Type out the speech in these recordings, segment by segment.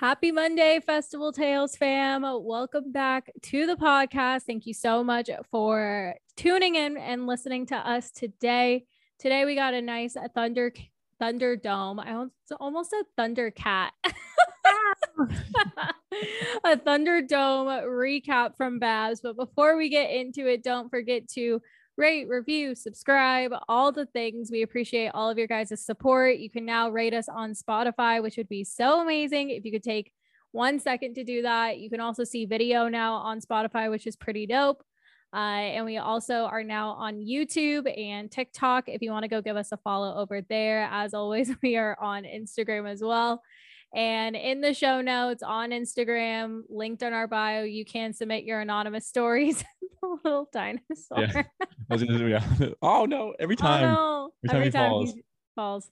Happy Monday, Festival Tales fam. Welcome back to the podcast. Thank you so much for tuning in and listening to us today. Today we got a nice Thunder Thunderdome. I almost said Thundercat. a Thunderdome recap from Babs. But before we get into it, don't forget to rate, review, subscribe, all the things. We appreciate all of your guys' support. You can now rate us on Spotify, which would be so amazing if you could take one second to do that. You can also see video now on Spotify, which is pretty dope. Uh, and we also are now on YouTube and TikTok. If you want to go give us a follow over there, as always, we are on Instagram as well. And in the show notes on Instagram, linked on our bio, you can submit your anonymous stories. the little dinosaur. Yeah. Oh no! Every time. Oh, time, no. every time Every he time falls. he falls.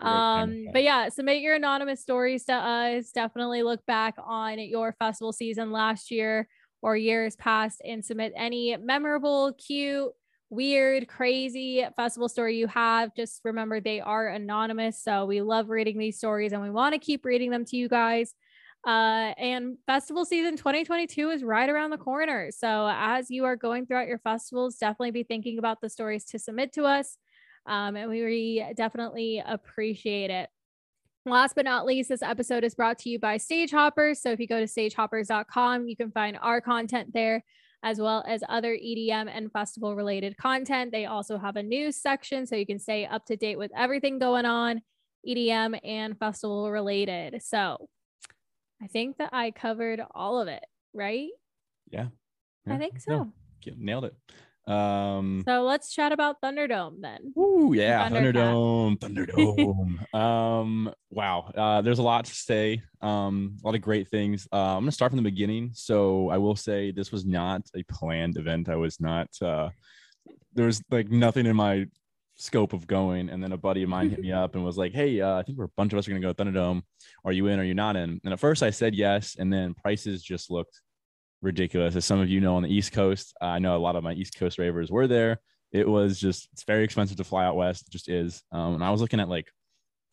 Um, but yeah, submit your anonymous stories to us. Definitely look back on your festival season last year or years past and submit any memorable, cute, weird, crazy festival story you have. Just remember they are anonymous. So we love reading these stories and we want to keep reading them to you guys. Uh, and festival season 2022 is right around the corner. So as you are going throughout your festivals, definitely be thinking about the stories to submit to us. Um, and we definitely appreciate it. Last but not least, this episode is brought to you by Stage Hoppers. So if you go to stagehoppers.com, you can find our content there as well as other EDM and festival related content. They also have a news section so you can stay up to date with everything going on, EDM and festival related. So I think that I covered all of it, right? yeah, I think so. No, yeah, nailed it. Um, So let's chat about Thunderdome then. Ooh, yeah, Thundercat. Thunderdome, Thunderdome. um, wow, uh, there's a lot to say. Um, a lot of great things. Uh, I'm gonna start from the beginning. So I will say this was not a planned event. I was not. Uh, there was like nothing in my scope of going, and then a buddy of mine hit me up and was like, "Hey, uh, I think we're a bunch of us are gonna go to Thunderdome. Are you in? Are you not in?" And at first I said yes, and then prices just looked ridiculous. As some of you know, on the East Coast, I know a lot of my East Coast ravers were there. It was just it's very expensive to fly out west. It just is. Um and i was looking at like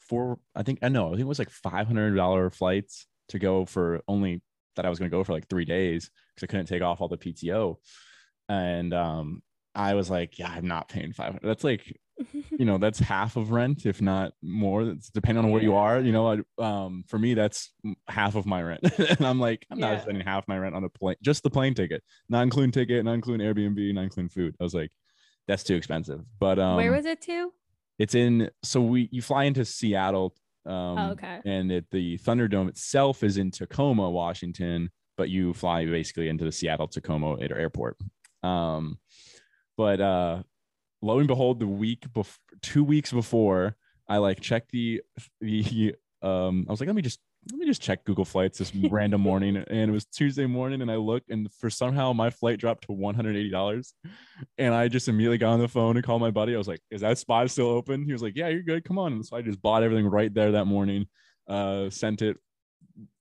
four i think i know i think it was like $500 flights to go for only that i was going to go for like three days because i couldn't take off all the pto and um i was like yeah i'm not paying 500 that's like you know that's half of rent if not more it's depending on where you are you know I, um for me that's half of my rent and i'm like i'm Yeah. not spending half my rent on a plane just the plane ticket not including ticket not including airbnb not including food i was like that's too expensive but um Where was it to? it's in so we you fly into seattle um Oh, okay. and it, the thunderdome itself is in tacoma washington but you fly basically into the seattle tacoma Air- airport um but uh lo and behold the week before two weeks before i like checked the the um i was like let me just let me just check google flights this random morning. And it was tuesday morning and i looked and for somehow my flight dropped to $180 and i just immediately got on the phone and called my buddy. I was like is that spot still open? He was like yeah you're good. Come on. And so i just bought everything right there that morning uh sent it.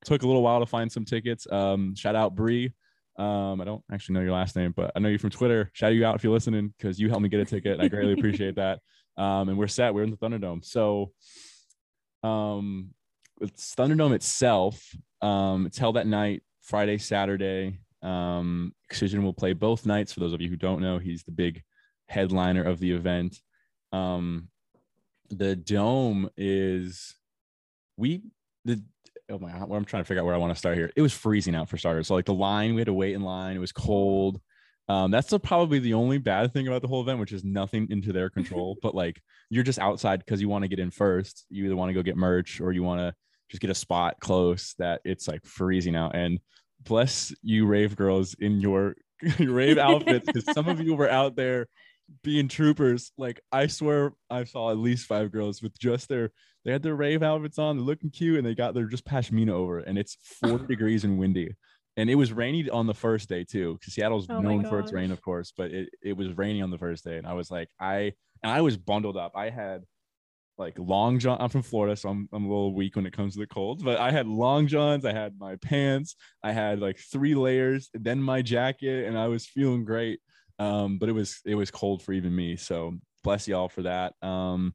Took a little while to find some tickets. Um shout out Bree um, I don't actually know your last name, but I know you from Twitter. Shout you out if you're listening because you helped me get a ticket. I greatly appreciate that. Um, and we're set. We're in the Thunderdome. So, um, it's Thunderdome itself. Um, it's held at night, Friday, Saturday. Um, Excision will play both nights. For those of you who don't know, he's the big headliner of the event. Um, the dome is we the oh my god, I'm trying to figure out where I want to start here. It was freezing out for starters. So like the line, we had to wait in line. It was cold. Um, that's the, probably the only bad thing about the whole event, which is nothing into their control. but like you're just outside because you want to get in first. You either want to go get merch or you want to just get a spot close that it's like freezing out. And bless you, rave girls, in your rave outfits, because some of you were out there being troopers. Like I swear, I saw at least five girls with just their they had their rave outfits on, they're looking cute, and they got their just pashmina over, and it's 40 degrees and windy. And it was rainy on the first day too, because Seattle's Oh known for its rain, of course, but it, it was rainy on the first day. And I was like, I and I was bundled up. I had like long john. I'm from Florida, so I'm, I'm a little weak when it comes to the colds, but I had long johns, I had my pants, I had like three layers, then my jacket, and I was feeling great. Um, but it was it was cold for even me. So bless y'all for that. Um,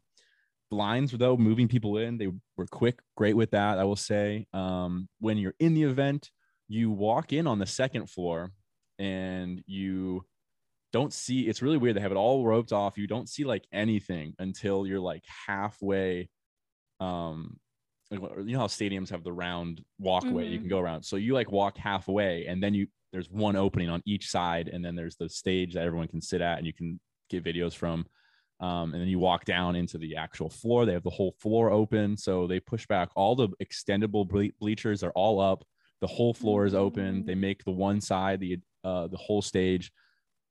blinds though moving people in they were quick great with that i will say um, when you're in the event you walk in on the second floor and you don't see it's really weird they have it all roped off you don't see like anything until you're like halfway um like, you know how stadiums have the round walkway you Mhm. can go around? So you like walk halfway and then you there's one opening on each side and then there's the stage that everyone can sit at and you can get videos from. Um, and then you walk down into the actual floor. They have the whole floor open so they push back. All the extendable ble- bleachers are all up. The whole floor is open. They Mm. make the one side the uh, the whole stage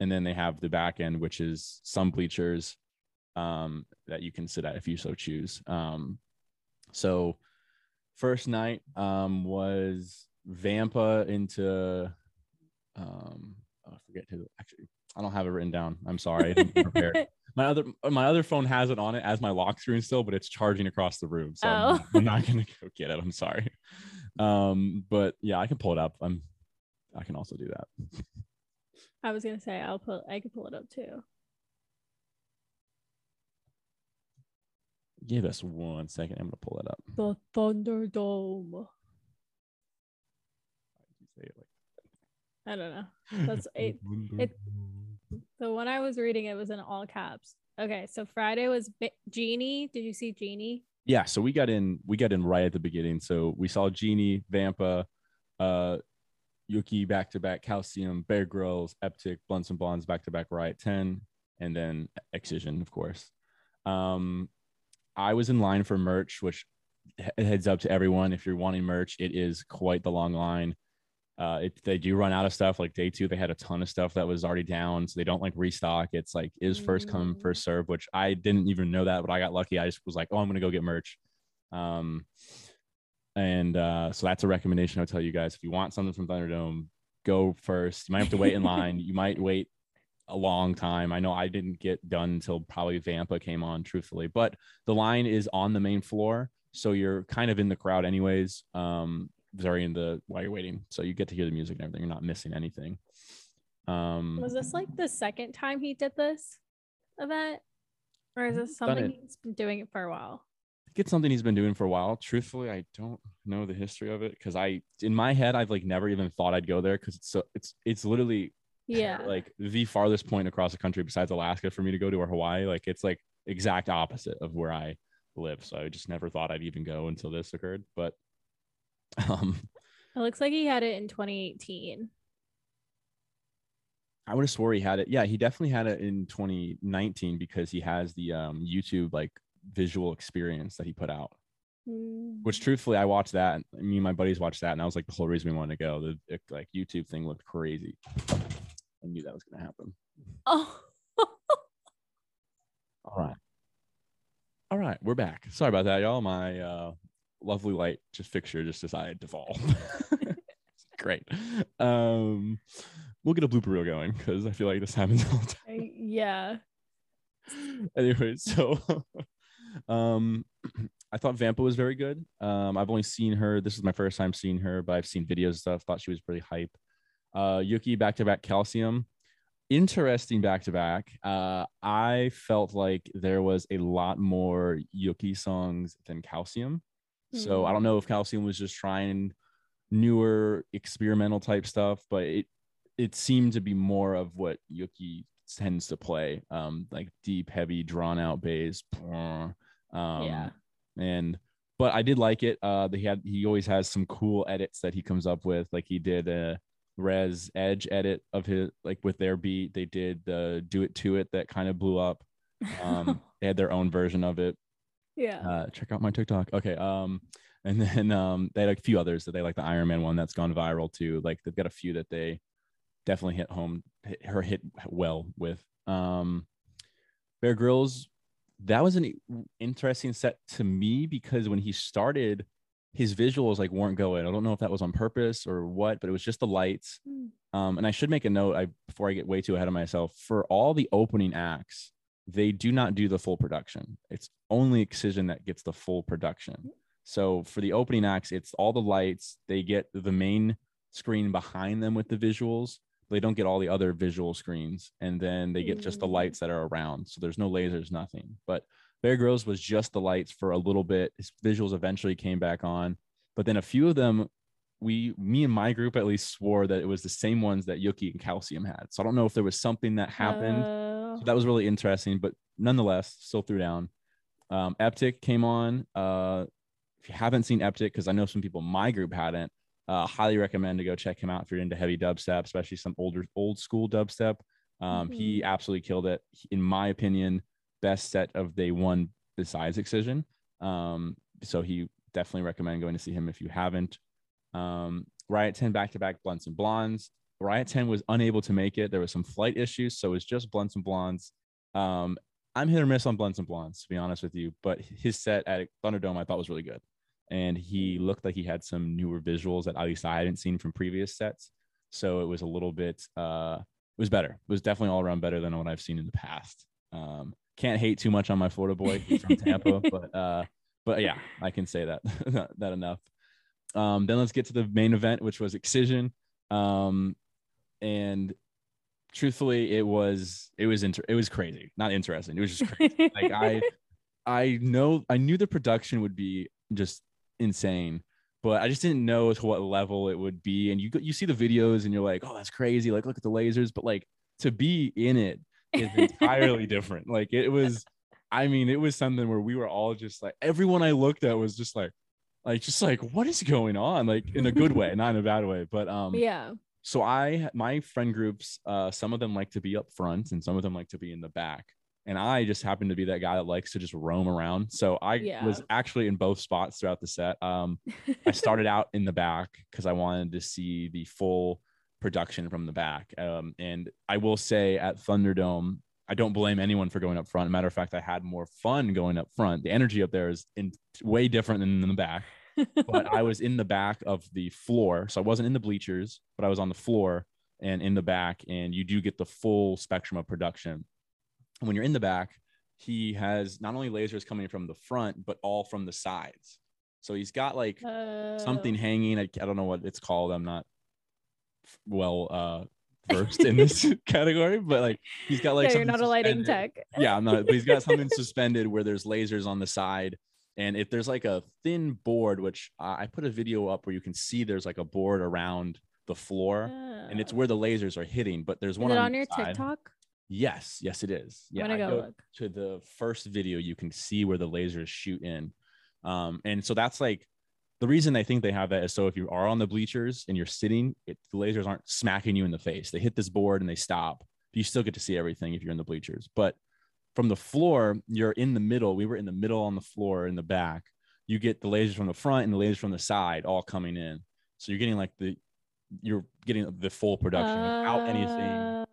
and then they have the back end which is some bleachers um, that you can sit at if you so choose. Um, so first night um, was vampa into um, oh, I forget who actually I don't have it written down. I'm sorry, I didn't prepare. My other my other phone has it on it as my lock screen still, but it's charging across the room, so I'm- Oh. I'm, not gonna go get it. I'm sorry. Um, but yeah, I can pull it up. I'm I can also do that. I was gonna say I'll pull. I can pull it up too. Give us one second. I'm gonna pull it up. The Thunderdome. Say it like- I don't know. That's it- it- The one I was reading, it was in all caps. Okay, so Friday was Bi- Genie. Did you see Genie? yeah so we got in we got in right at the beginning so we saw genie vampa uh Yookie back to back calcium Bear Grillz eptic Blunts and Blondes back to back riot 10 and then excision of course um i was in line for merch which heads up to everyone if you're wanting merch it is quite the long line. Uh it, they do run out of stuff like day two they had a ton of stuff that was already down so they don't like restock. It's like is first come Mm. first serve which i didn't even know that but i got lucky. I just was like oh i'm gonna go get merch. Um and uh so that's a recommendation i'll tell you guys. If you want something from thunderdome go first. You might have to wait in line. You might wait a long time. I know i didn't get done until probably vampa came on truthfully but the line is on the main floor so you're kind of in the crowd anyways. Um in the while you're waiting. So you get to hear the music and everything. You're not missing anything. Um Was this like the second time he did this event, or is this something he's been doing it for a while? it's something he's been doing for a while. Truthfully i don't know the history of it because i in my head i've like never even thought i'd go there because it's so it's it's literally Yeah. like the farthest point across the country besides alaska for me to go to or hawaii like it's like exact opposite of where i live so i just never thought i'd even go until this occurred but um it looks like he had it in 2018. I would have swore he had it. Yeah, he definitely had it in 2019 because he has the um, YouTube like visual experience that he put out. Mm. Which, truthfully, I watched that. Me and my buddies watched that, and that was like the whole reason we wanted to go. The like YouTube thing looked crazy. I knew that was going to happen. Oh. All right, all right, we're back. Sorry about that, y'all. My uh, lovely light just fixture just decided to fall. Great. Um, we'll get a blooper reel going because I feel like this happens all the time. Yeah. anyway, so um I thought Vampa was very good. Um I've only seen her. This is my first time seeing her, but I've seen videos and stuff. Thought she was pretty hype. Uh Yookie back to back calcium. Interesting back to back. Uh I felt like there was a lot more Yookie songs than calcium. So I don't know if calcium was just trying newer experimental type stuff, but it it seemed to be more of what Yookie tends to play, um, like deep, heavy, drawn out bass. Um, Yeah. And but I did like it. Uh, he had he always has some cool edits that he comes up with. Like he did a Res Edge edit of his like with their beat. They did the Do It To It that kind of blew up. Um, they had their own version of it yeah. uh, check out my TikTok. Okay. Um, and then um, they had a few others that they like the Iron Man one that's gone viral too. Like they've got a few that they definitely hit home, hit, her hit well with. Um, Bear Grillz, that was an interesting set to me because when he started, his visuals like weren't going. I don't know if that was on purpose or what, but it was just the lights. Mm. Um, and I should make a note I before I get way too ahead of myself. For all the opening acts, they do not do the full production. It's only Excision that gets the full production. So for the opening acts, it's all the lights. They get the main screen behind them with the visuals. They don't get all the other visual screens, and then they get just the Mm. lights that are around. So there's no lasers, nothing. But Bear Grillz was just the lights for a little bit. His visuals eventually came back on, but then a few of them, we, me and my group at least swore that it was the same ones that Yookie and Calcium had. So I don't know if there was something that happened. Oh. So that was really interesting, but nonetheless, still threw down. Um, Eptic came on. Uh, if you haven't seen Eptic, because I know some people in my group hadn't, uh, highly recommend to go check him out if you're into heavy dubstep, especially some older old school dubstep. Um, He absolutely killed it. In my opinion, best set of day one besides Excision. Um, so he definitely recommend going to see him if you haven't. Um, Riot 10 back to back Blunts and Blondes. Riot 10 was unable to make it. There was some flight issues, so it was just Blunts and Blondes. Um, I'm hit or miss on Blunts and Blondes, to be honest with you, but his set at Thunderdome I thought was really good. And he looked like he had some newer visuals that at least I hadn't seen from previous sets. So it was a little bit uh it was better. It was definitely all around better than what I've seen in the past. Um can't hate too much on my Florida boy He's from Tampa, but uh but yeah, I can say that that enough. Um then let's get to the main event, which was Excision. Um and truthfully it was it was inter- it was crazy not interesting it was just crazy. like i i know i knew the production would be just insane but i just didn't know to what level it would be and you you see the videos and you're like oh that's crazy like look at the lasers but like to be in it is entirely different like it was i mean it was something where we were all just like everyone i looked at was just like like just like what is going on like in a good way not in a bad way but um yeah. so I my friend groups, uh, some of them like to be up front and some of them like to be in the back. And I just happen to be that guy that likes to just roam around. So I Yeah. was actually in both spots throughout the set. Um, I started out in the back because I wanted to see the full production from the back. Um, and I will say at Thunderdome, I don't blame anyone for going up front. Matter of fact, I had more fun going up front. The energy up there is in way different than in the back but I was in the back of the floor. So I wasn't in the bleachers, but I was on the floor and in the back. And you do get the full spectrum of production. And when you're in the back, he has not only lasers coming from the front, but all from the sides. So he's got like something Oh. hanging. I, I don't know what it's called. I'm not well uh versed in this category, but like he's got like yeah, you're not a lighting suspended tech. yeah, I'm not, but he's got something suspended where there's lasers on the side. And if there's like a thin board, which I put a video up where you can see there's like a board around the floor and it's Oh. where the lasers are hitting, but there's one on, on your side. TikTok? Yes, yes, it is. Yeah, I'm gonna I go look. to the first video, you can see where the lasers shoot in. Um, and so that's like the reason I think they have that is so if you are on the bleachers and you're sitting, it, the lasers aren't smacking you in the face. They hit this board and they stop. You still get to see everything if you're in the bleachers. But from the floor, you're in the middle. We were in the middle on the floor in the back. You get the lasers from the front and the lasers from the side all coming in. So you're getting like the you're getting the full production without anything. Oh,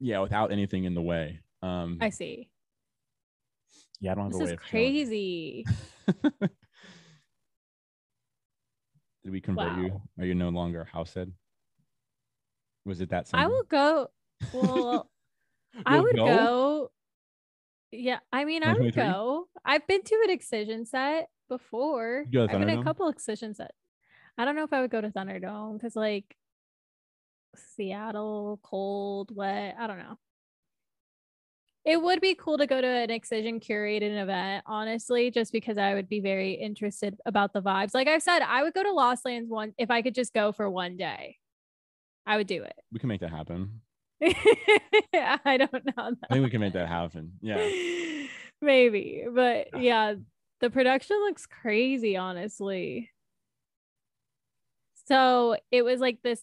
Yeah, without anything in the way. Um, I see. yeah, I don't have This a way is of crazy. Did we convert you? Are you no longer a house head? Was it that I will go. Well, I would go? go? Yeah, I mean, I would go. I've been to an excision set before. I've been a couple excision sets. I don't know if I would go to Thunderdome because, like, Seattle, cold, wet. I don't know. It would be cool to go to an excision curated event, honestly, just because I would be very interested about the vibes. Like I've said, I would go to Lost Lands one if I could just go for one day. I would do it. We can make that happen. I don't know. I think we can make that happen. Yeah. Maybe. But ah. yeah, the production looks crazy, honestly. So it was like this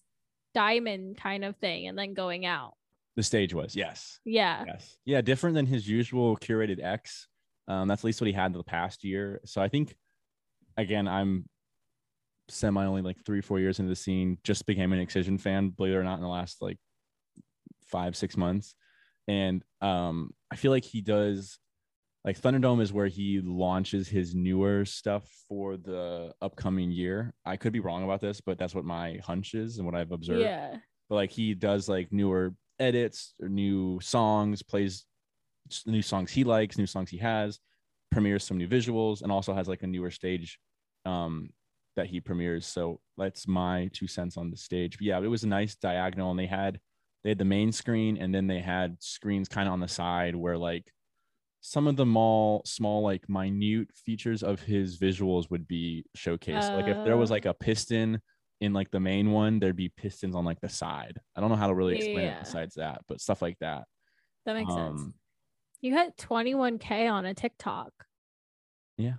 diamond kind of thing and then going out. The stage was, yes. Yeah. Yes. Yeah, different than his usual curated X. Um, that's at least what he had the past year. So I think again, I'm semi only like three, four years into the scene, just became an excision fan, believe it or not, in the last like five, six months. And um, I feel like he does like Thunderdome is where he launches his newer stuff for the upcoming year. I could be wrong about this, but that's what my hunch is and what I've observed Yeah. but like he does like newer edits or new songs, plays new songs he likes, new songs he has, premieres some new visuals, and also has like a newer stage um that he premieres. So that's my two cents on the stage. But yeah, it was a nice diagonal, and they had they had the main screen, and then they had screens kind of on the side where like some of the small small like minute features of his visuals would be showcased. like if there was Oh. like a piston in like the main one, there'd be pistons on like the side. I don't know how to really explain Yeah. it besides that, but stuff like that. That makes sense. Um, You had 21k on a TikTok. Yeah,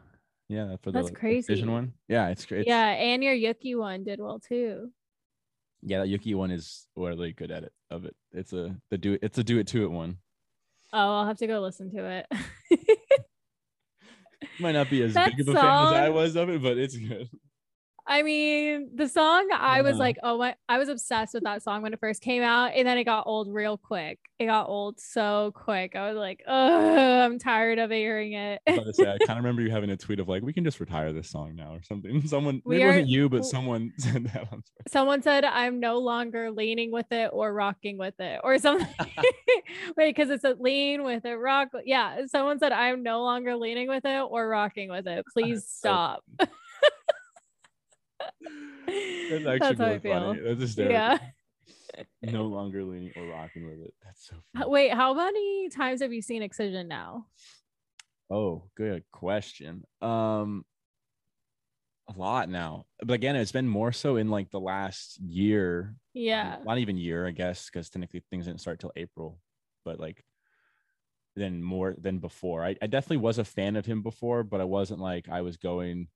yeah, for That's the crazy. Vision one. Yeah, it's great. yeah, and your Yookie one did well too. yeah, that Yookie one is really good at it. Of it, it's a the do it's a do it to it one. Oh, I'll have to go listen to it. Might not be as That big of a fan as I was of it, but it's good. I mean, the song I was like, oh my, I was obsessed with that song when it first came out, and then it got old real quick. It got old so quick. I was like, oh, I'm tired of hearing it. I was about to say, I kind of remember you having a tweet of like, we can just retire this song now or something. Someone, We maybe it wasn't you, but someone said that. Someone said I'm no longer leaning with it or rocking with it or something. Wait, because it's a lean with it, rock. Yeah, someone said I'm no longer leaning with it or rocking with it. Please stop. That's actually That's really funny. That's hysterical. Yeah. No longer leaning or rocking with it. That's so funny. Wait, how many times have you seen Excision now? Oh, good question. Um, a lot now, but again, it's been more so in like the last year. Yeah. not even year, I guess, because technically things didn't start till April, but like then more than before. I, I definitely was a fan of him before, but I wasn't like I was going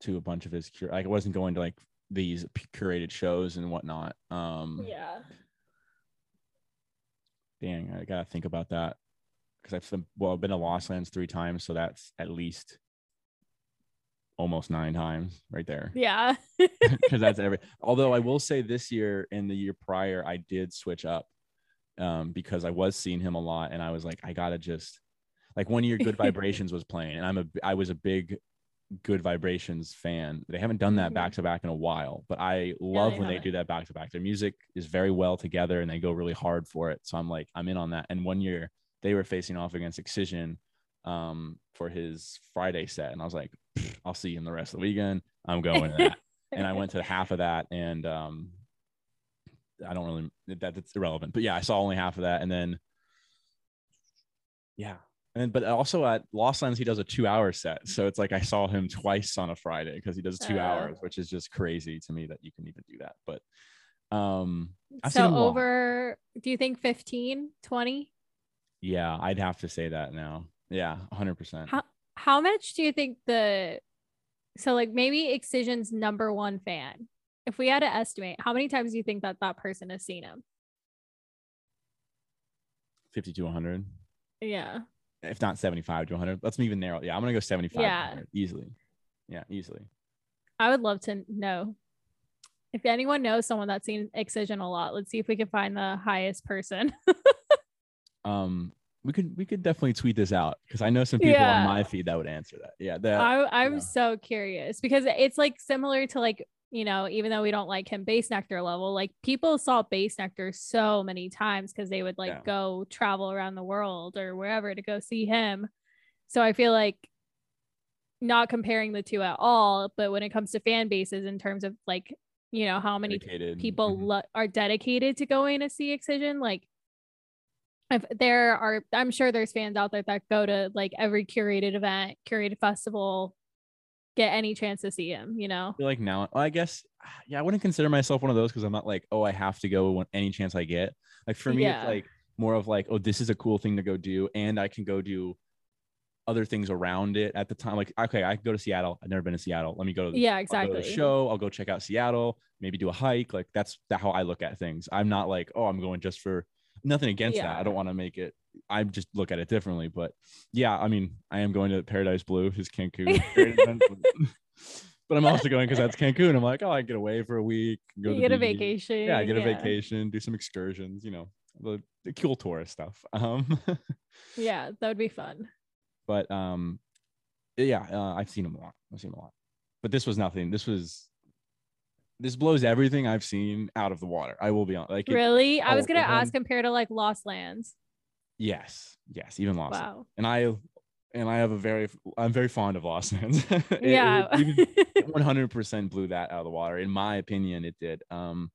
to a bunch of his cur- like I wasn't going to like these curated shows and whatnot. Um, Yeah. dang, I gotta think about that because I've been, well, I've been to Lost Lands three times, so that's at least almost nine times right there. Yeah. because that's every. Although I will say this year and the year prior, I did switch up um, because I was seeing him a lot, and I was like, I gotta just like one year, Good Vibrations was playing, and I'm a I was a big Good Vibrations fan. They haven't done that back to back in a while, but I love they when they do that back to back. Their music is very well together, and they go really hard for it. So I'm like, I'm in on that. And one year they were facing off against Excision um, for his Friday set, and I was like, I'll see him the rest of the weekend. I'm going to that and I went to half of that, and um, I don't really that that's irrelevant. But yeah, I saw only half of that, and then yeah, and but also at Lost Lands he does a two-hour set, so it's like I saw him twice on a Friday because he does two Uh. hours, which is just crazy to me that you can even do that. But um, I've so over, do you think 15, 20? yeah, I'd have to say that now. Yeah, hundred percent. How how much do you think the so like maybe Excision's number one fan? If we had to estimate, how many times do you think that that person has seen him? Fifty to one hundred. Yeah. If not 75 to 100. Let's even narrow. it. Yeah, I'm gonna go 75 Yeah. easily. Yeah, easily. I would love to know. If anyone knows someone that's seen Excision a lot, let's see if we can find the highest person. Um, we could we could definitely tweet this out because I know some people Yeah. on my feed that would answer that. Yeah, that I, I'm yeah. so curious because it's like similar to like you know even though we don't like him Bassnectar level like people saw Bassnectar so many times because they would like Yeah. go travel around the world or wherever to go see him so i feel like not comparing the two at all but when it comes to fan bases in terms of like you know how many dedicated. people Mhm. lo- are dedicated to going to see excision like if there are i'm sure there's fans out there that go to like every curated event curated festival get any chance to see him you know like now, I guess, yeah, I wouldn't consider myself one of those because I'm not like, oh, I have to go when any chance I get. Like for me, Yeah. it's like more of like, oh, this is a cool thing to go do, and I can go do other things around it at the time. Like, okay, I can go to Seattle. I've never been to Seattle. Let me go to yeah I'll go to exactly the show. I'll go check out Seattle. Maybe do a hike. Like that's how I look at things. I'm not like, oh, I'm going just for nothing against that. I don't want to make it. I just look at it differently. But yeah, I mean, I am going to Paradise Blue, his Cancun. but I'm also going because that's Cancun. I'm like, oh, I get away for a week. Go get a vacation Yeah, I get a vacation, do some excursions. You know, the, the cool tourist stuff. Um, yeah that would be fun but um, yeah, uh, I've seen him a lot. I've seen him a lot. But this was nothing. This was this blows everything I've seen out of the water. I will be on like it- really i was oh, gonna ask compared to like lost lands yes, yes, even Lost. wow And I and I have a very I'm very fond of Lost Lands. It- it yeah 100% blew that out of the water. In my opinion, it did. Um,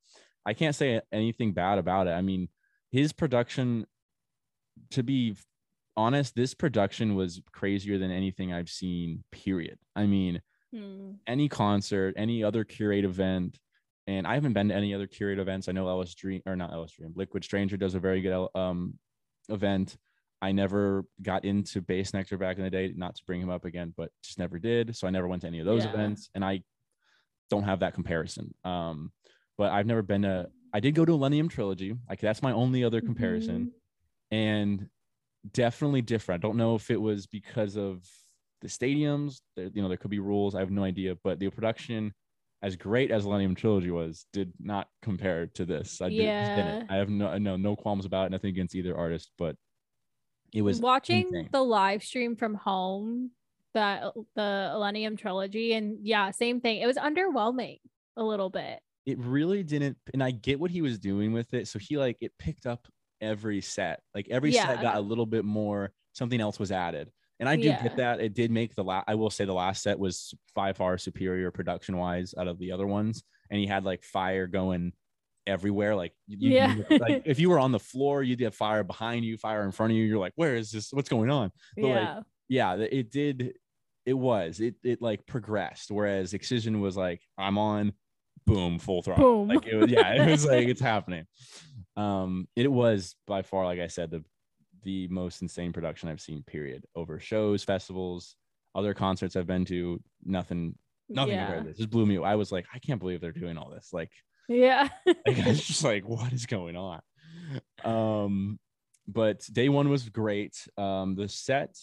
I can't say anything bad about it. I mean, his production, to be honest, this production was crazier than anything I've seen, period. I mean, Hmm. any concert, any other curate event, and I haven't been to any other curate events. I know Ellis Dream or not Ellis Dream, Liquid Stranger does a very good um event. I never got into Bassnectar back in the day, not to bring him up again, but just never did. So I never went to any of those Yeah. events, and I don't have that comparison. Um, but I've never been to. I did go to a Illenium Trilogy. Like that's my only other comparison, and definitely different. I don't know if it was because of the stadiums. There, you know, there could be rules. I have no idea. But the production, as great as Illenium Trilogy was, did not compare to this. I Yeah. didn't. I have no no no qualms about it. Nothing against either artist, but it was watching insane. the live stream from home that the Illenium trilogy and yeah same thing it was underwhelming a little bit it really didn't and i get what he was doing with it so he like it picked up every set like every Yeah. set got a little bit more something else was added and i do Yeah. get that. It did make the last i will say the last set was by far superior production wise out of the other ones. And he had like fire going everywhere. Like you, you- Yeah. like if you were on the floor you'd have fire behind you fire in front of you. You're like where is this? What's going on? But, like, yeah. yeah it did it was it it like progressed. Whereas excision was like i'm on. Boom full throttle. Boom. like it was yeah it was like it's happening. Um it was by far like i said the the most insane production i've seen period over shows festivals other concerts i've been to nothing nothing yeah compared to this this blew me i was like i can't believe they're doing all this like yeah like I was just like, what is going on? Um, but day one was great. Um, the set,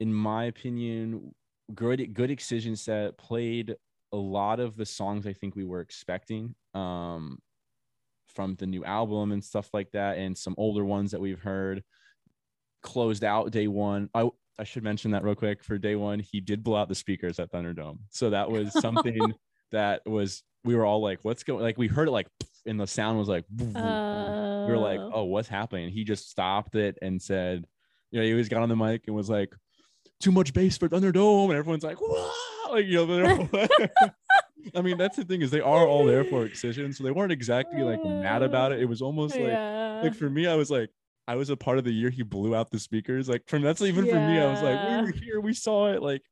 in my opinion, good good excision set played a lot of the songs I think we were expecting. Um, from the new album and stuff like that, and some older ones that we've heard. Closed out day one. I I should mention that real quick. For day one, he did blow out the speakers at Thunderdome, so that was something that was we were all like, "What's going?" Like we heard it like, and the sound was like, we were like, Oh. "Oh, what's happening?" He just stopped it and said, "You know," he was got on the mic and was like, "Too much bass for Thunderdome," and everyone's like, "Wow!" Like you know, I mean, that's the thing is they are all there for Excision, so they weren't exactly like mad about it. It was almost like yeah like for me, I was like, I was a part of the year he blew out the speakers. Like from that's even for me, I was like, we were here, we saw it. Like,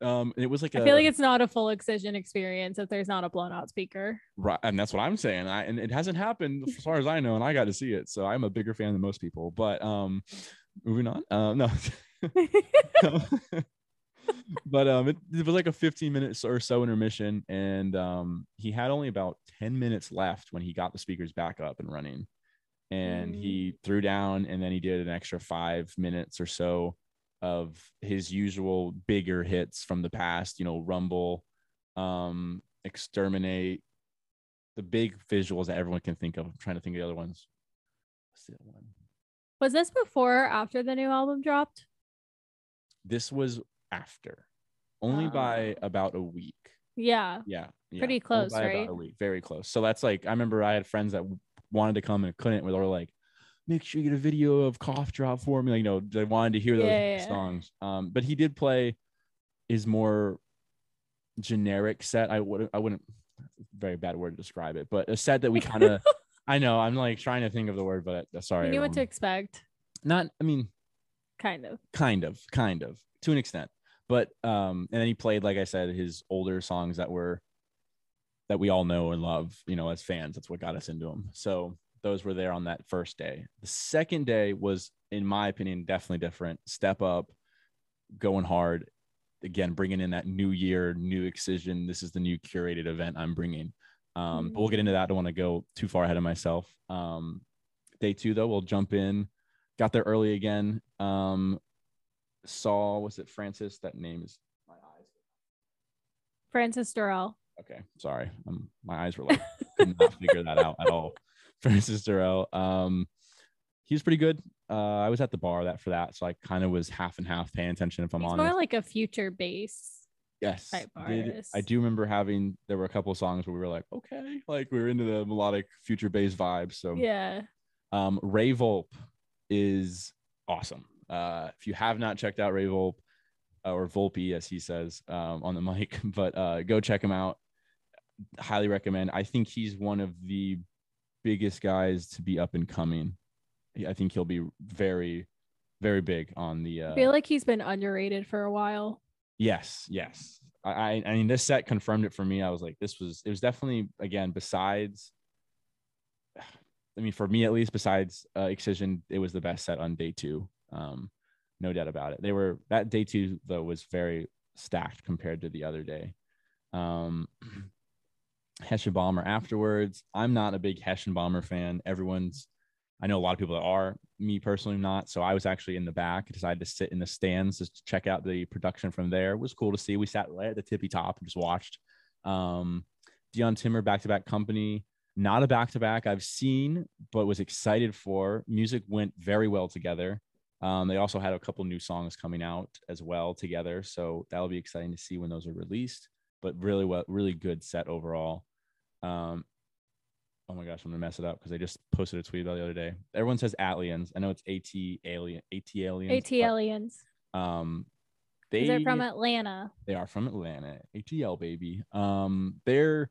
um, it was like I a feel like it's not a full excision experience if there's not a blown out speaker right, and that's what I'm saying. I and it hasn't happened as far as I know, and I got to see it, so I'm a bigger fan than most people. But um, moving on. Um, no. but um it, it was like a 15 minutes or so intermission and um he had only about 10 minutes left when he got the speakers back up and running. And he threw down and then he did an extra five minutes or so of his usual bigger hits from the past you know rumble um exterminate the big visuals that everyone can think of. I'm trying to think of the other ones. What's the other one? Was this before or after the new album dropped? This was after. Only by Oh. about a week. yeah yeah, yeah. Pretty close, by about right? a week very close. So that's like i remember i had friends that wanted to come and couldn't they were like make sure you get a video of cough drop for me like, you know they wanted to hear those Yeah, yeah, songs. Um but he did play his more generic set. I wouldn't i wouldn't very bad word to describe it but a set that we kind of i know i'm like trying to think of the word but uh, sorry you knew what to expect. Not i mean kind of. kind of kind of to an extent but um and then he played like i said his older songs that were that we all know and love you know as fans. That's what got us into them so those were there on that first day. The second day was in my opinion definitely different. Step up going hard. Again bringing in that new year new excision. This is the new curated event i'm bringing. Um but we'll get into that. I don't want to go too far ahead of myself. Um day two though we'll jump in. Got there early again. Um saw was it francis? That name is my eyes. Francis Derelle. Okay sorry. Um, my eyes were like could not figure that out at all. Francis Derelle um he was pretty good. Uh i was at the bar that for that so i kind of was half and half paying attention if i'm He's honest. more like a future bass yes type did- i do remember having there were a couple of songs where we were like okay like we were into the melodic future bass vibe so yeah. Um ray volp is awesome uh if you have not checked out ray volp uh, or volpe as he says um on the mic but uh go check him out highly recommend i think he's one of the biggest guys to be up and coming i think he'll be very very big on the. Uh, I feel like he's been underrated for a while. Yes, yes. I, I, I mean, this set confirmed it for me. I was like, this was, it was definitely, again, besides, I mean, for me at least, besides uh, Excision, it was the best set on day two. Um, no doubt about it. They were, that day two, though, was very stacked compared to the other day. Um, Bomber afterwards. I'm not a big Hessian Bomber fan. Everyone's, I know a lot of people that are. Me personally, not. So I was actually in the back. Decided to sit in the stands just to check out the production from there. It was cool to see. We sat right at the tippy top and just watched. Um, Dion Timmer back to back Kompany. Not a back to back I've seen, but was excited for. Music went very well together. Um, they also had a couple new songs coming out as well together, so that'll be exciting to see when those are released. But really well, really good set overall. Um, oh my gosh, I'm gonna mess it up because I just posted a tweet about the other day. Everyone says aliens. I know it's AT alien, AT aliens. AT aliens. Um, they They're from Atlanta. They are from Atlanta. ATL baby. Um, they're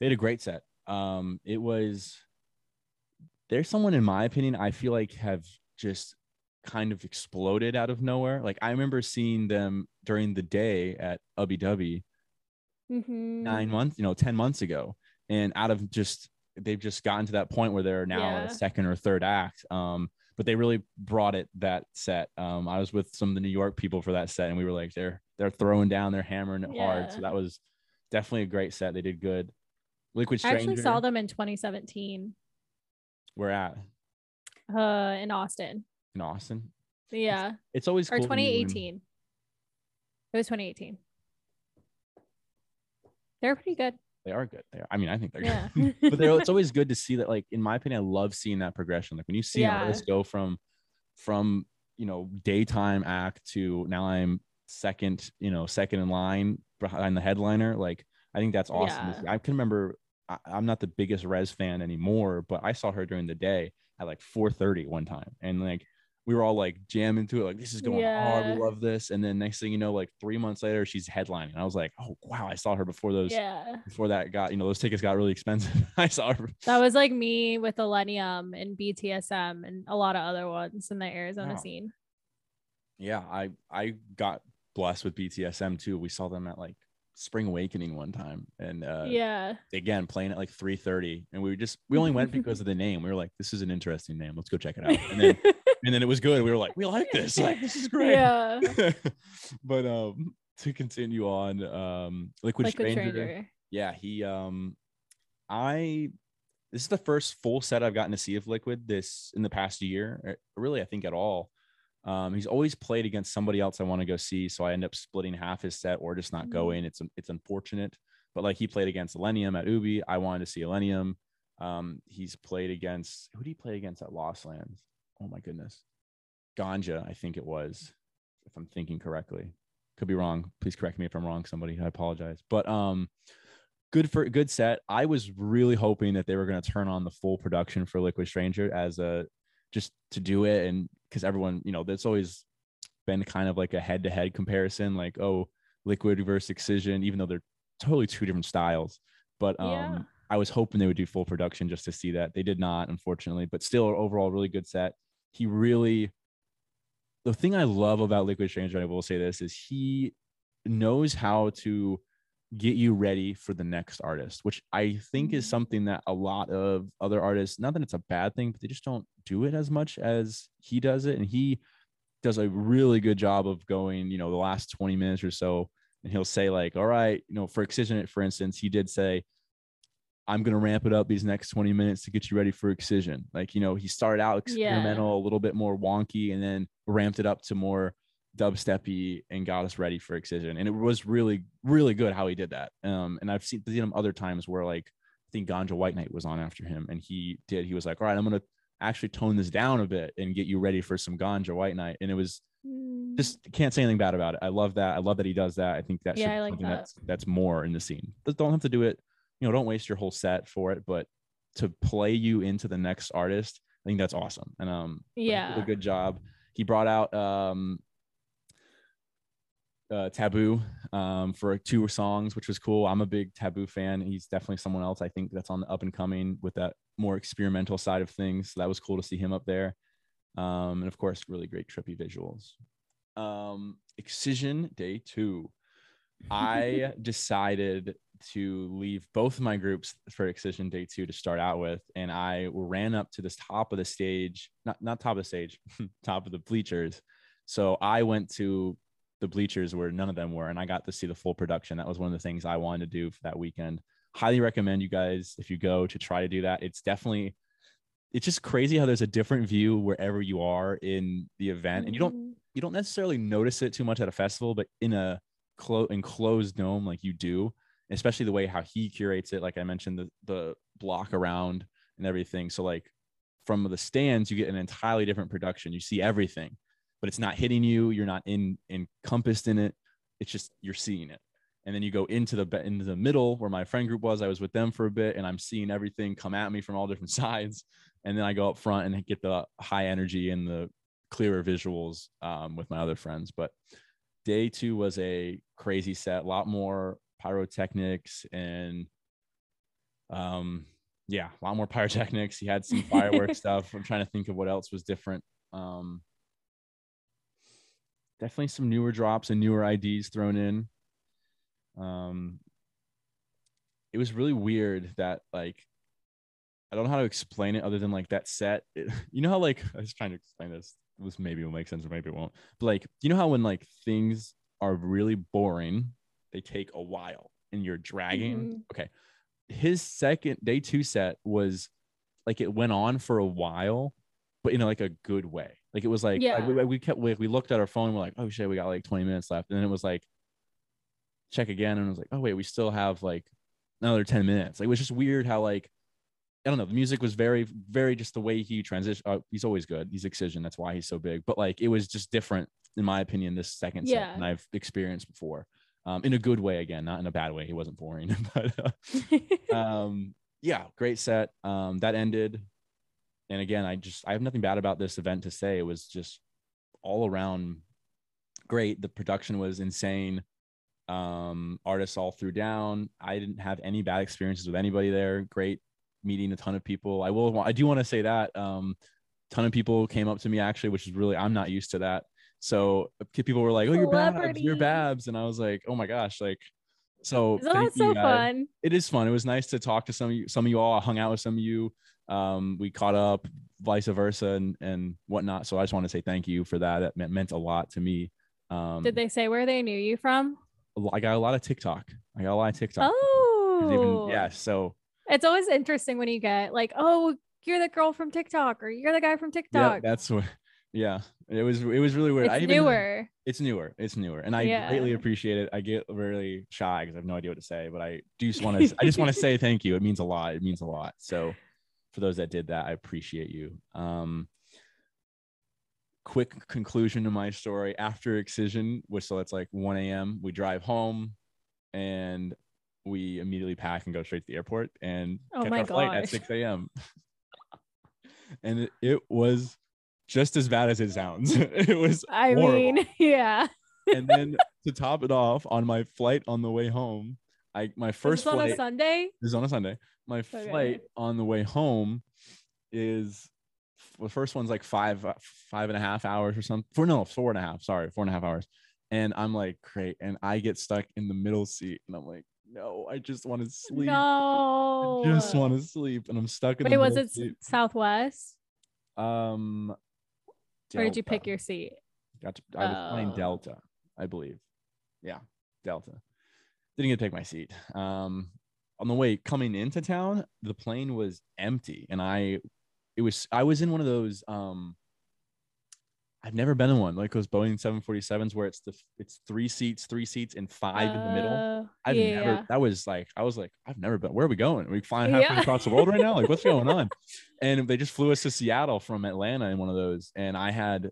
they had a great set. Um, it was there's someone in my opinion I feel like have just kind of exploded out of nowhere. Like I remember seeing them during the day at Ubbi Dubbi Mm-hmm. nine months, you know, 10 months ago. And out of just they've just gotten to that point where they're now Yeah. a second or third act. Um, but they really brought it that set. Um, I was with some of the New York people for that set, and we were like, they're they're throwing down, they're hammering it hard. So that was definitely a great set. They did good. Liquid I actually saw them in 2017 We're at uh, in Austin. In Austin. Yeah. It's always Or cool when- 2018. It was 2018. They're pretty good. They are good. They are. I mean, I think they're Yeah. good. but they're, it's always good to see that. Like in my opinion, I love seeing that progression. Like when you see an artist go from from you know daytime act to now I'm second, you know, second in line behind the headliner. Like I think that's awesome. Yeah. I can remember. I, I'm not the biggest Rezz fan anymore, but I saw her during the day at like 4:30 one time, and like we were all like jamming to it, like this is going hard. We love this. And then next thing you know, like three months later, she's headlining. I was like, oh wow, I saw her before those yeah. before that got you know those tickets got really expensive. I saw her. That was like me with Illenium and BTSM and a lot of other ones in the Arizona Wow. scene. Yeah, I I got blessed with BTSM too. We saw them at like Spring Awakening one time, and uh, yeah. again playing at like three thirty, and we just we only went because of the name. We were like, this is an interesting name. Let's go check it out. And then and then it was good. We were like, we like this. Like this is great. yeah. but um, to continue on, um, Liquid, Liquid Stranger. Stranger. yeah he um i this is the first full set i've gotten to see of liquid this in the past year really i think at all um he's always played against somebody else i want to go see so i end up splitting half his set or just not Mhm. going it's it's unfortunate but like he played against Illenium at Ubbi i wanted to see Illenium. um he's played against who did he play against at lost lands oh my goodness ganja i think it was if i'm thinking correctly could be wrong please correct me if i'm wrong somebody i apologize but um good for good set. I was really hoping that they were going to turn on the full production for Liquid Stranger as a just to do it and because everyone, you know, that's always been kind of like a head to head comparison, like oh, Liquid versus Excision, even though they're totally two different styles. But um, Yeah. I was hoping they would do full production just to see that. They did not, unfortunately, but still overall really good set. He really the thing I love about Liquid Stranger, and I will say this, is he knows how to get you ready for the next artist, which I think is Mhm. something that a lot of other artists, not that it's a bad thing, but they just don't do it as much as he does it. And he does a really good job of going, you know, the last 20 minutes or so. And he'll say, like, all right, you know, for Excision, for instance, he did say, I'm going to ramp it up these next 20 minutes to get you ready for Excision. Like, you know, he started out Yeah. experimental, a little bit more wonky, and then ramped it up to more dubsteppy and got us ready for Excision. And it was really, really good how he did that. Um, and I've seen, seen him other times where like I think Ganja White Night was on after him, and he did. He was like, "All right, I'm gonna actually tone this down a bit and get you ready for some Ganja White Night." And it was Mm. just can't say anything bad about it. I love that. I love that he does that. I think that Yeah, should I like something that. that's that's more in the scene. Just don't have to do it. You know, don't waste your whole set for it, but to play you into the next artist, I think that's awesome. And um, did Yeah. a good job. He brought out um, uh, TVBOO um, for two songs, which was cool. I'm a big TVBOO fan. He's definitely someone else I think that's on the up and coming with that more experimental side of things. So that was cool to see him up there. Um, and of course, really great trippy visuals. Um, Excision day two. I decided to leave both of my groups for Excision Day Two to start out with, and I ran up to the top of the stage, not not top of the stage, top of the bleachers. So I went to the bleachers where none of them were, and I got to see the full production. That was one of the things I wanted to do for that weekend. Highly recommend you guys if you go to try to do that. It's definitely it's just crazy how there's a different view wherever you are in the event, and you don't Mm-hmm. you don't necessarily notice it too much at a festival, but in a clo- enclosed dome like you do, especially the way how he curates it. Like I mentioned, the the block around and everything. So like from the stands, you get an entirely different production. You see everything, but it's not hitting you. You're not in encompassed in it. It's just you're seeing it. And then you go into the into the middle where my friend group was. I was with them for a bit, and I'm seeing everything come at me from all different sides. And then I go up front and get the high energy and the clearer visuals um, with my other friends. But day two was a crazy set, a lot more pyrotechnics and um yeah, a lot more pyrotechnics. He had some fireworks stuff. I'm trying to think of what else was different. Um definitely some newer drops and newer IDs thrown in. Um it was really weird that like I don't know how to explain it other than like that set. It, you know how like I was trying to explain this. This maybe will make sense or maybe it won't. But like you know how when like things are really boring, they take a while and you're dragging. Mhm. Okay. His second day two set was like it went on for a while, but in like a good way. Like it was like Yeah. we, we kept we, we looked at our phone, we're like, oh shit, we got like 20 minutes left. And then it was like check again, and it was like, oh wait, we still have like another 10 minutes. Like it was just weird how like I don't know. The music was very, very just the way he transitioned. Uh, he's always good. He's excision. That's why he's so big. But like, it was just different, in my opinion, this second set Yeah. than I've experienced before. Um, in a good way, again, not in a bad way. He wasn't boring, but uh, um, yeah, great set. Um, that ended, and again, I just I have nothing bad about this event to say. It was just all around great. The production was insane. Um, artists all threw down. I didn't have any bad experiences with anybody there. Great meeting a ton of people. I will. I do want to say that um, ton of people came up to me actually, which is really I'm not used to that. So people were like, "Oh, you're Babs, you're Babs," and I was like, "Oh my gosh!" Like, so Isn't thank so you fun? it is fun. It was nice to talk to some of you. Some of you all I hung out with some of you. Um, we caught up, vice versa, and and whatnot. So I just want to say thank you for that. That meant, meant a lot to me. Um, Did they say where they knew you from? I got a lot of TikTok. I got a lot of TikTok. Oh, Even, yeah. So It's always interesting when you get like, oh, you're the girl from TikTok or you're the guy from TikTok. yeah, TikTok. that's what. Yeah, it was it was really weird. it's I even, newer. It's newer. It's newer, and I Yeah. greatly appreciate it. I get really shy because I have no idea what to say, but I do just want to. I just want to say thank you. It means a lot. It means a lot. So, for those that did that, I appreciate you. Um, quick conclusion to my story after excision, which so it's like 1 a.m. We drive home, and we immediately pack and go straight to the airport and Oh catch our flight at 6 a.m. and it, it was just as bad as it sounds. it was I horrible. mean, yeah. and then to top it off, on my flight on the way home, I my First on flight a Sunday. this is on a Sunday. My Okay. flight on the way home is the first one's like five five and a half hours or something. Four no four and a half. Sorry, four and a half hours. And I'm like, great. And I get stuck in the middle seat, and I'm like, no, I just want to sleep. No. I just want to sleep, and I'm stuck in Wait, the was it seat. Southwest Um, or did you pick your seat? Got to, I was flying Oh. Delta, I believe. Yeah, Delta. Didn't get to pick my seat. Um, on the way coming into town, the plane was empty, and I, it was I was in one of those. Um, I've never been in one like those Boeing 747s where it's the it's three seats, three seats, and five in the middle. Uh, I've yeah, never. yeah. That was like I was like I've never been. Where are we going? Are we flying halfway Yeah. across the world right now? Like what's going on? And they just flew us to Seattle from Atlanta in one of those, and I had,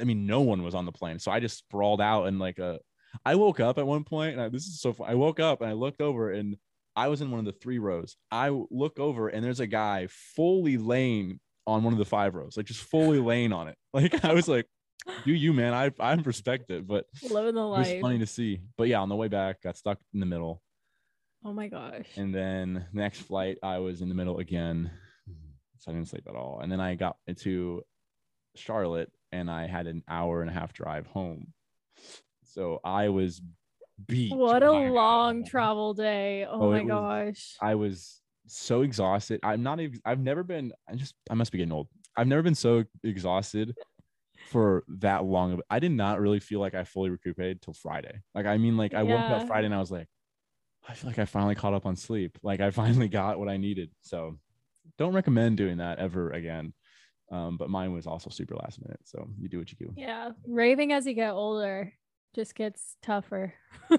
I mean, no one was on the plane, so I just sprawled out and like a. I woke up at one point, and I, this is so fun. I woke up and I looked over, and I was in one of the three rows. I look over, and there's a guy fully laying on one of the five rows, like just fully laying on it. Like I was like, "Do you, man? I I respect it," but Living the life. it was funny to see. But yeah, on the way back, got stuck in the middle. Oh my gosh. And then next flight, I was in the middle again. So I didn't sleep at all. And then I got into Charlotte and I had an hour and a half drive home. So I was beat. What a long travel day. Oh, Oh, my it was- gosh. I was so exhausted. I'm not even I've never been I just I must be getting old. I've never been so exhausted for that long. of- I did not really feel like I fully recuperated till Friday. Like I mean like I woke up Friday and I was like I feel like I finally caught up on sleep. Like I finally got what I needed. So don't recommend doing that ever again. Um, but mine was also super last minute. So you do what you do. Yeah. Raving as you get older just gets tougher.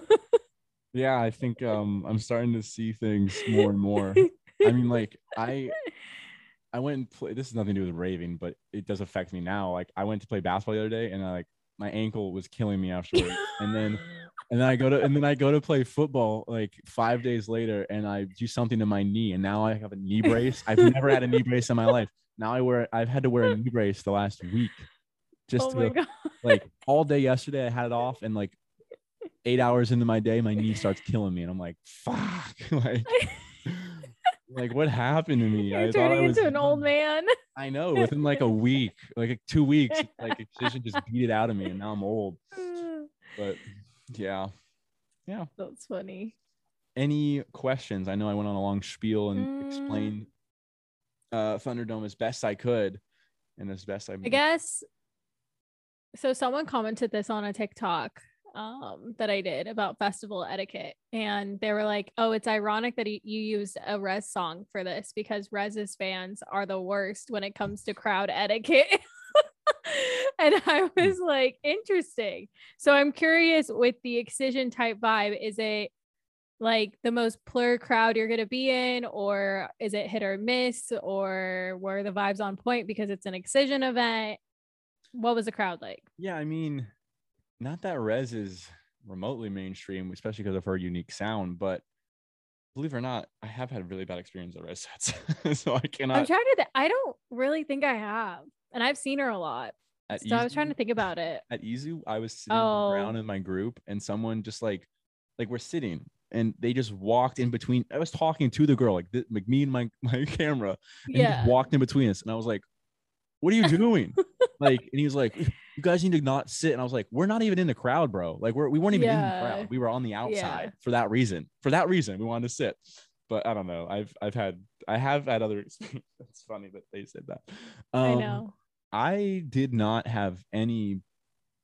Yeah, I think um I'm starting to see things more and more. I mean, like I I went and play this is nothing to do with raving, but it does affect me now. Like I went to play basketball the other day and I like my ankle was killing me afterwards. and then and then I go to and then I go to play football like five days later and I do something to my knee and now I have a knee brace. I've never had a knee brace in my life. Now I wear I've had to wear a knee brace the last week. Just oh to like all day yesterday I had it off and like eight hours into my day my knee starts killing me and I'm like fuck like like what happened to me You're I thought I was into an old man. I know within like a week like two weeks like excision just beat it out of me and now I'm old but yeah yeah That's funny. any questions I know I went on a long spiel and Mm. explained uh Thunderdome as best I could and as best I I guess so someone commented this on a TikTok um that I did about festival etiquette and they were like, "Oh, it's ironic that you used a Rezz song for this because Rezz's fans are the worst when it comes to crowd etiquette." and I was like, "Interesting." So I'm curious with the excision type vibe, is it like the most plur crowd you're going to be in or is it hit or miss or were the vibes on point because it's an excision event what was the crowd like Yeah, I mean, not that Rezz is remotely mainstream, especially because of her unique sound, but believe it or not, I have had really bad experience at Rezz sets. so I cannot. i'm trying to th- i don't really think i have and i've seen her a lot at so i was trying to think about it at Izu, I was sitting on the ground Oh. in my group and someone just like like we're sitting and they just walked in between. I was talking to the girl, like, th- like me and my my camera, and yeah walked in between us, and I was like, "What are you doing?" like, and he was like, "You guys need to not sit." And I was like, "We're not even in the crowd, bro. Like, we're we weren't even in the crowd. We were on the outside Yeah. for that reason. For that reason, we wanted to sit." But I don't know. I've I've had I have had other. It's funny that they said that. i Um, know I did not have any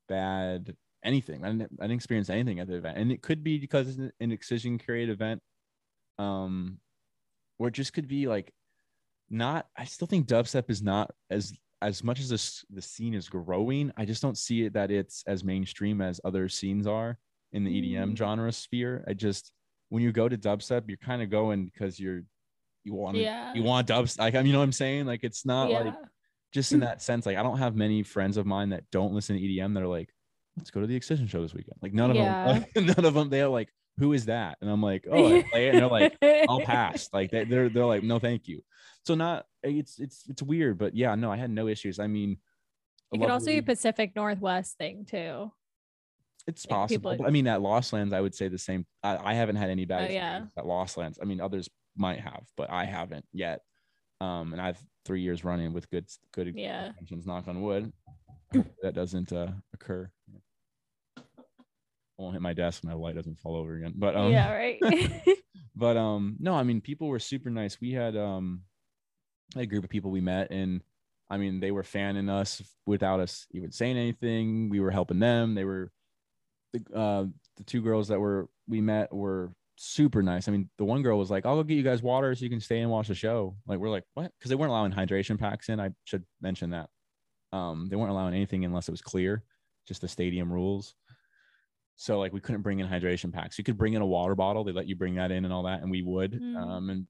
bad anything. I didn't, I didn't experience anything at the event, and it could be because it's an- an excision create event, um, or it just could be like not. I still think dubstep is not as as much as this the scene is growing. I just don't see it that it's as mainstream as other scenes are in the EDM Mm. genre sphere. I just when you go to dubstep, you're kind of going because you're you want yeah you want dubstep. Like I mean, you know what I'm saying? Like it's not yeah like just in that sense, like I don't have many friends of mine that don't listen to EDM that are like, let's go to the Excision show this weekend. Like none of Yeah. them, none of them. They're like, who is that? And I'm like, oh, I play it. And they're like, I'll pass. Like they, they're they're like, no, thank you. So not it's it's it's weird, but yeah, no, I had no issues. I mean, it could also be a pacific northwest thing too it's like, possible. But I mean, at Lost Lands, I would say the same. I, I haven't had any bad Oh, yeah. at Lost Lands. I mean, others might have, but I haven't yet. Um, and I've three years running with good good Yeah. intentions. Knock on wood. That doesn't uh, occur. I won't hit my desk. and My light doesn't fall over again. But um, yeah right but um, no, I mean, people were super nice. We had um, a group of people we met, and I mean, they were fanning us without us even saying anything. We were helping them. They were the uh, the two girls that were we met were super nice. I mean, the one girl was like, "I'll go get you guys water so you can stay and watch the show." Like, we're like, "What?" Because they weren't allowing hydration packs in. I should mention that. Um, they weren't allowing anything unless it was clear, just the stadium rules. So like we couldn't bring in hydration packs. You could bring in a water bottle. They let you bring that in and all that, and we would. Mm. Um, and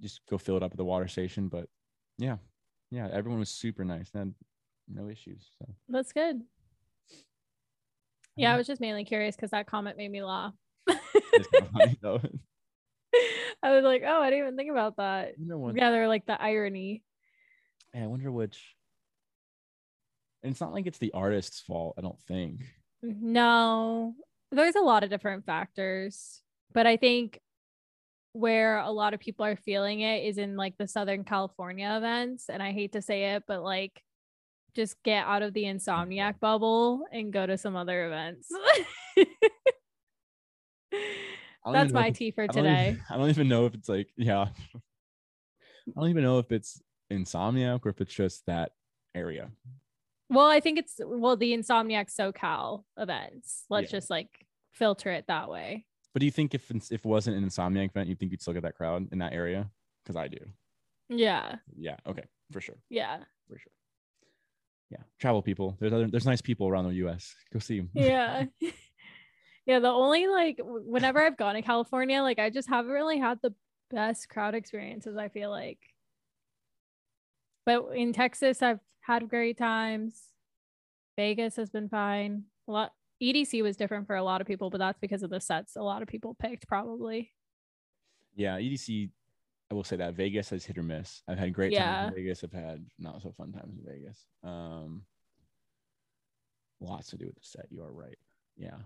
just go fill it up at the water station. But yeah, yeah, everyone was super nice. Had no issues. So that's good yeah i was just mainly curious because that comment made me laugh. I was like, oh, I didn't even think about that. Yeah, they're like the irony. Yeah, I wonder which. And it's not like it's the artist's fault. I don't think. No, there's a lot of different factors, but I think where a lot of people are feeling it is in like the Southern California events. And I hate to say it, but like just get out of the insomniac bubble and go to some other events. That's my tea for today. I don't even know if it's like, yeah. I don't even know if it's insomniac or if it's just that area. Well, I think it's well the Insomniac SoCal events. Let's yeah. just like filter it that way. But do you think if if it wasn't an Insomniac event, you think you'd still get that crowd in that area? Because I do. Yeah. Yeah. Okay. For sure. Yeah. For sure. Yeah. Travel people. There's other. There's nice people around the U.S. Go see them. Yeah. yeah. The only like whenever I've gone to California, like I just haven't really had the best crowd experiences. I feel like. But in Texas, I've had great times. Vegas has been fine. A lot EDC was different for a lot of people, but that's because of the sets a lot of people picked probably. Yeah, EDC I will say that Vegas has hit or miss. I've had great yeah. times in Vegas. I've had not so fun times in Vegas. Um lots to do with the set. You are right. Yeah.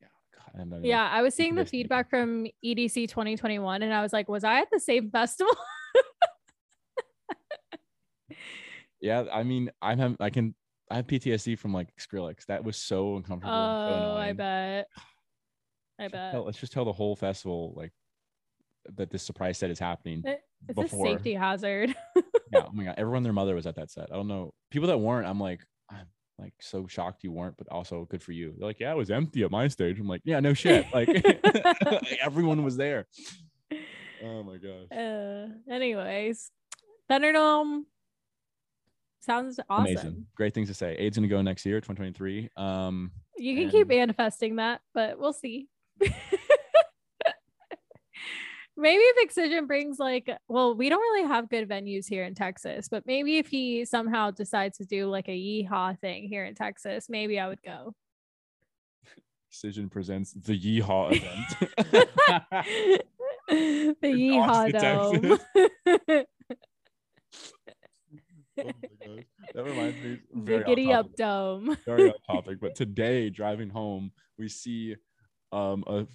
Yeah. God, yeah, I was seeing the feedback from EDC 2021 and I was like, was I at the same festival? Yeah, I mean, I have I can I have PTSD from like Skrillex. That was so uncomfortable. Oh, so I bet. I bet. Let's just tell the whole festival like that this surprise set is happening. It's before. a safety hazard. yeah. Oh my god. Everyone, their mother was at that set. I don't know. People that weren't, I'm like, I'm like so shocked you weren't, but also good for you. They're like, yeah, it was empty at my stage. I'm like, yeah, no shit. Like everyone was there. Oh my gosh. Uh, anyways, Thunderdome Sounds awesome. Amazing. Great things to say. Aid's gonna go next year, 2023. Um you can and... keep manifesting that, but we'll see. maybe if Excision brings like, well, we don't really have good venues here in Texas, but maybe if he somehow decides to do like a yeehaw thing here in Texas, maybe I would go. Excision presents the yeehaw event. the yeehaw dome. Oh that reminds me. The giddy up dome. very off topic, but today driving home, we see um a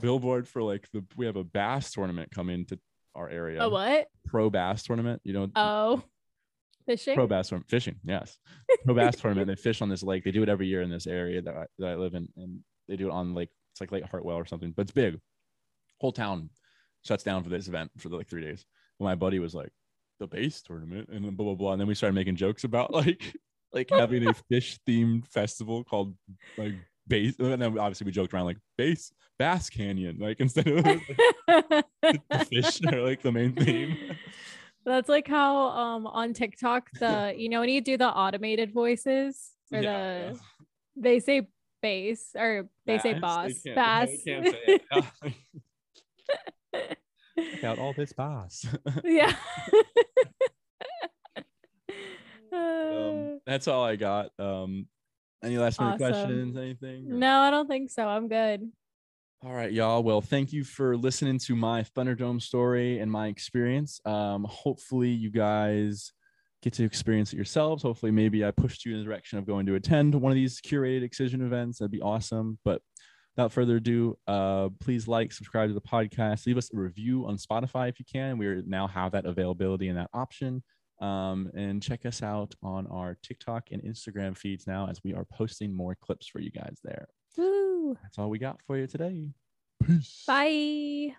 billboard for like the we have a bass tournament coming to our area. A what? Pro bass tournament. You know. Oh. Fishing. Pro bass tournament. Fishing. Yes. Pro bass tournament. They fish on this lake. They do it every year in this area that I, that I live in, and they do it on like it's like Lake Hartwell or something, but it's big. Whole town shuts down for this event for like three days. my buddy was like, the bass tournament and then blah blah blah. And then we started making jokes about like like having a fish themed festival called like bass. And then obviously we joked around like bass bass canyon, like instead of like, the fish are like the main theme. That's like how um on TikTok the you know when you do the automated voices or yeah, the yeah. they say bass or they bass, say boss bass. They Check out all this boss. yeah. um, that's all I got. Um, any last minute awesome. questions? Anything? Or? No, I don't think so. I'm good. All right, y'all. Well, thank you for listening to my Thunderdome story and my experience. Um, hopefully, you guys get to experience it yourselves. Hopefully, maybe I pushed you in the direction of going to attend one of these curated excision events. That'd be awesome. But without further ado, uh, please like, subscribe to the podcast, leave us a review on Spotify if you can. We now have that availability and that option. Um, and check us out on our TikTok and Instagram feeds now as we are posting more clips for you guys there. Woo. That's all we got for you today. Peace. Bye.